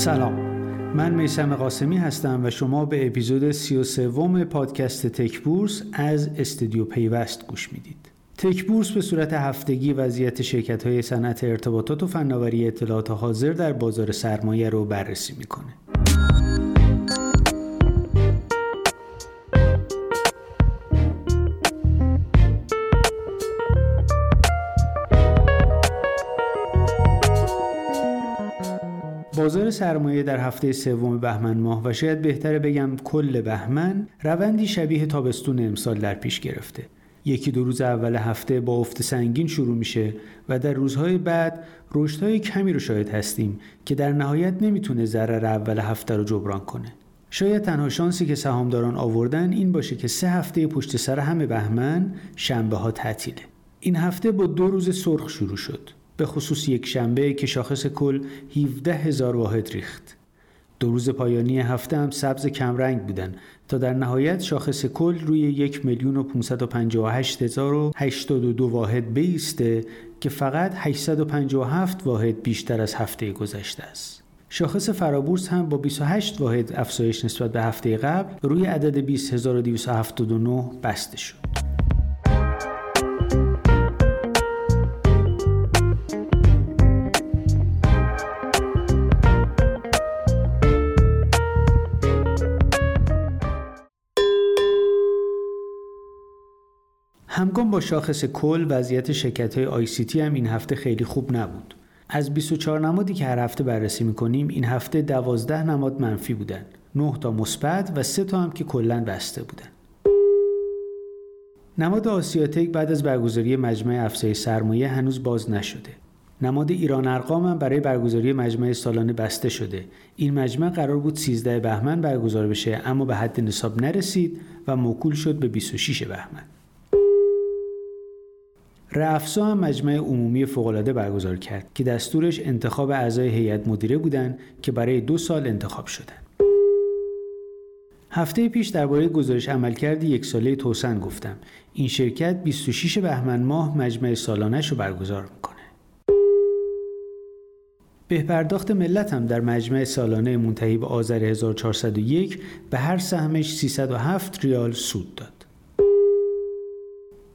سلام من میسم قاسمی هستم و شما به اپیزود 33 پادکست تک بورس از استودیو پیوست گوش می‌دید. تک بورس به صورت هفتگی وضعیت شرکت های صنعت ارتباطات و فناوری اطلاعات حاضر در بازار سرمایه رو بررسی می‌کنه. بازار سرمایه در هفته سوم بهمن ماه و شاید بهتره بگم کل بهمن روندی شبیه تابستون امسال در پیش گرفته. یکی دو روز اول هفته با افت سنگین شروع میشه و در روزهای بعد رشدهای کمی رو شاهد هستیم که در نهایت نمی‌تونه ضرر اول هفته رو جبران کنه. شاید تنها شانسی که سهامداران آوردن این باشه که سه هفته پشت سر همه بهمن شنبه ها تعطیله. این هفته با دو روز سرخ شروع شد. به خصوص یک شنبه که شاخص کل 17 هزار واحد ریخت. دو روز پایانی هفته هم سبز کمرنگ بودن تا در نهایت شاخص کل روی یک میلیون و 558 هزار و 82 واحد بیسته که فقط 857 واحد بیشتر از هفته گذشته است. شاخص فرابورس هم با 28 واحد افزایش نسبت به هفته قبل روی عدد 20279 بسته شد. همگام با شاخص کل وضعیت شرکت های آی سی تی هم این هفته خیلی خوب نبود. از 24 نمادی که هر هفته بررسی می‌کنیم این هفته 12 نماد منفی بودن. 9 تا مثبت و 3 تا هم که کلا بسته بودن. نماد آسیاتک بعد از برگزاری مجمع افزایش سرمایه هنوز باز نشده. نماد ایران ارقام هم برای برگزاری مجمع سالانه بسته شده. این مجمع قرار بود 13 بهمن برگزار بشه اما به حد نصاب نرسید و موکول شد به 26 بهمن. رفسا هم مجمع عمومی فوقالعاده برگزار کرد که دستورش انتخاب اعضای هیئت مدیره بودند که برای دو سال انتخاب شدند. هفته پیش درباره گزارش عملکرد یک ساله توسن گفتم. این شرکت 26 بهمن ماه مجمع سالانش رو برگزار می‌کنه. به پرداخت ملت هم در مجمع سالانه منتهی به آذر 1401 به هر سهمش 307 ریال سود داد.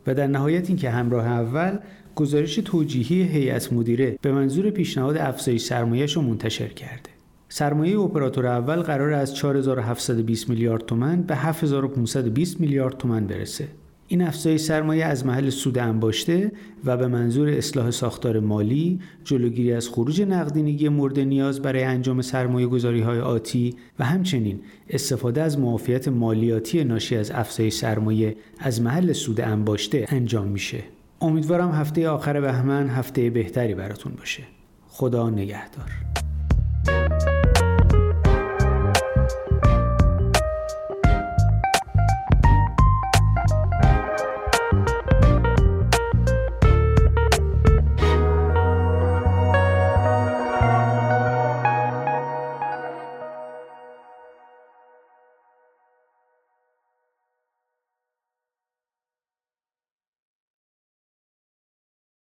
و در نهایت اینکه همراه اول گزارش توجیهی هیئت مدیره به منظور پیشنهاد افزایش سرمایهش رو منتشر کرده. سرمایه اپراتور اول قرار از 4720 میلیارد تومن به 7520 میلیارد تومن برسه. این افزایش سرمایه از محل سود انباشته و به منظور اصلاح ساختار مالی، جلوگیری از خروج نقدینگی مورد نیاز برای انجام سرمایه گذاری های آتی و همچنین استفاده از معافیت مالیاتی ناشی از افزایش سرمایه از محل سود انباشته انجام میشه. امیدوارم هفته آخر بهمن هفته بهتری براتون باشه. خدا نگهدار.